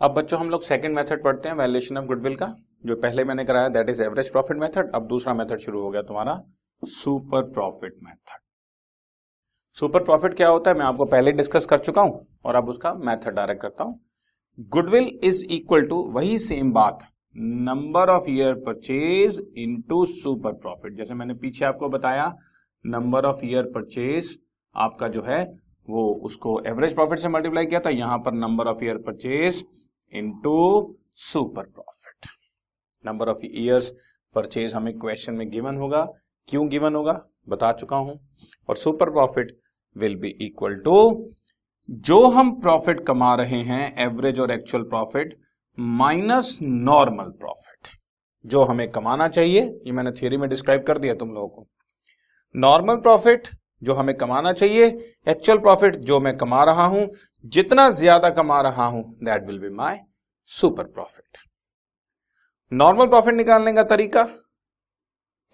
अब बच्चों, हम लोग सेकंड मेथड पढ़ते हैं वैल्यूएशन ऑफ़ गुडविल का, जो पहले मैंने कराया that is average profit method अब दूसरा मेथड शुरू हो गया तुम्हारा super profit method super profit क्या होता है, मैं आपको पहले डिस्कस कर चुका हूँ, और अब उसका मेथड डायरेक्ट करता हूँ. गुडविल इज़ इक्वल टू वही सेम बात number of year purchase into super profit जैसे मैंने पीछे आपको बताया नंबर ऑफ़ ईयर परचेज आपका जो है, वो उसको एवरेज प्रॉफिट से मल्टीप्लाई किया था, यहाँ पर number of year purchase into super profit number of years purchase हमें क्वेश्चन में गिवन होगा। क्यों गिवन होगा? बता चुका हूँ। और super profit will be equal to जो हम प्रॉफिट कमा रहे हैं एवरेज और actual profit minus normal profit जो हमें कमाना चाहिए, ये मैंने थियरी में डिस्क्राइब कर दिया तुम लोगों को। नॉर्मल प्रॉफिट जो हमें कमाना चाहिए एक्चुअल प्रॉफिट जो मैं कमा रहा हूँ, जितना ज़्यादा कमा रहा हूँ that will be my super profit normal profit निकालने का तरीका?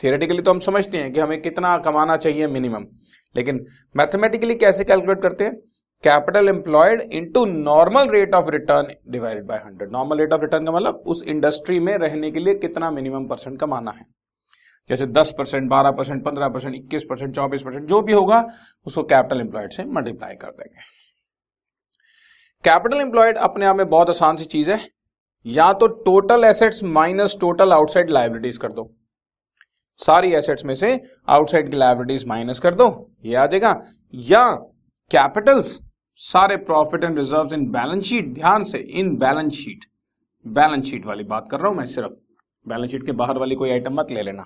थियोरेटिकली तो हम समझते हैं कि हमें कितना कमाना चाहिए मिनिमम लेकिन मैथमेटिकली कैसे कैलकुलेट करते हैं? Capital employed into normal rate of return divided by hundred normal rate of return का मतलब उस इंडस्ट्री में रहने के लिए कितना मिनिमम परसेंट कमाना है। जैसे 10 परसेंट, बारह परसेंट, पंद्रह परसेंट, इक्कीस परसेंट, चौबीस परसेंट, जो भी होगा, उसको कैपिटल एम्प्लॉयड से मल्टीप्लाई कर देंगे। कैपिटल एम्प्लॉयड अपने आप में बहुत आसान सी चीज़ है। या तो total assets minus total outside liabilities कर दो। सारी एसेट्स में से आउटसाइड की लाइबिलिटीज माइनस कर दो। ये आ जाएगा। या कैपिटल्स सारे profit and reserve in balance sheet ध्यान से in balance sheet balance sheet वाली बात कर रहा हूँ मैं सिर्फ़। बैलेंस शीट के बाहर वाली कोई आइटम मत ले लेना।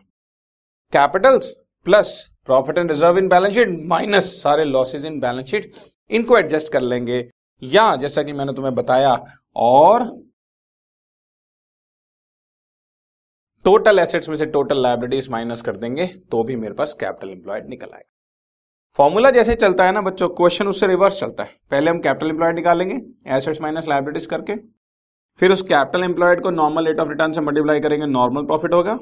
Capitals plus profit and reserve in balance sheet minus सारे लॉसेज इन बैलेंस शीट इनको एडजस्ट कर लेंगे। या जैसा कि मैंने तुम्हें बताया, और टोटल एसेट्स में से टोटल लाइबिलिटीज माइनस कर देंगे तो भी मेरे पास कैपिटल एम्प्लॉयड निकल आएगा। फॉर्मूला जैसे चलता है ना बच्चों क्वेश्चन उससे रिवर्स चलता है। पहले हम कैपिटल एम्प्लॉयड निकालेंगे एसेट्स माइनस लाइबिलिटीज करके, फिर उस कैपिटल एम्प्लॉयड को नॉर्मल रेट ऑफ़ रिटर्न से मल्टीप्लाई करेंगे नॉर्मल प्रॉफिट होगा।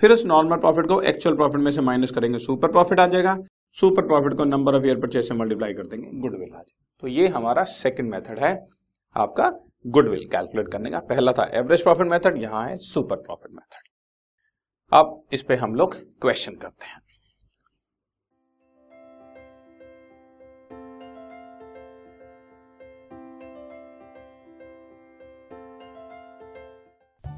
फिर उस नॉर्मल प्रॉफिट को एक्चुअल प्रॉफिट में से माइनस करेंगे सुपर प्रॉफिट आ जाएगा। सुपर प्रॉफिट को नंबर ऑफ़ ईयर परचेज से मल्टीप्लाई कर देंगे गुडविल आ जाएगा। तो ये हमारा सेकंड मेथड है आपका गुडविल कैलकुलेट करने का। पहला था एवरेज प्रॉफिट मेथड यहाँ है सुपर प्रॉफिट मेथड अब इस पे हम लोग क्वेश्चन करते हैं।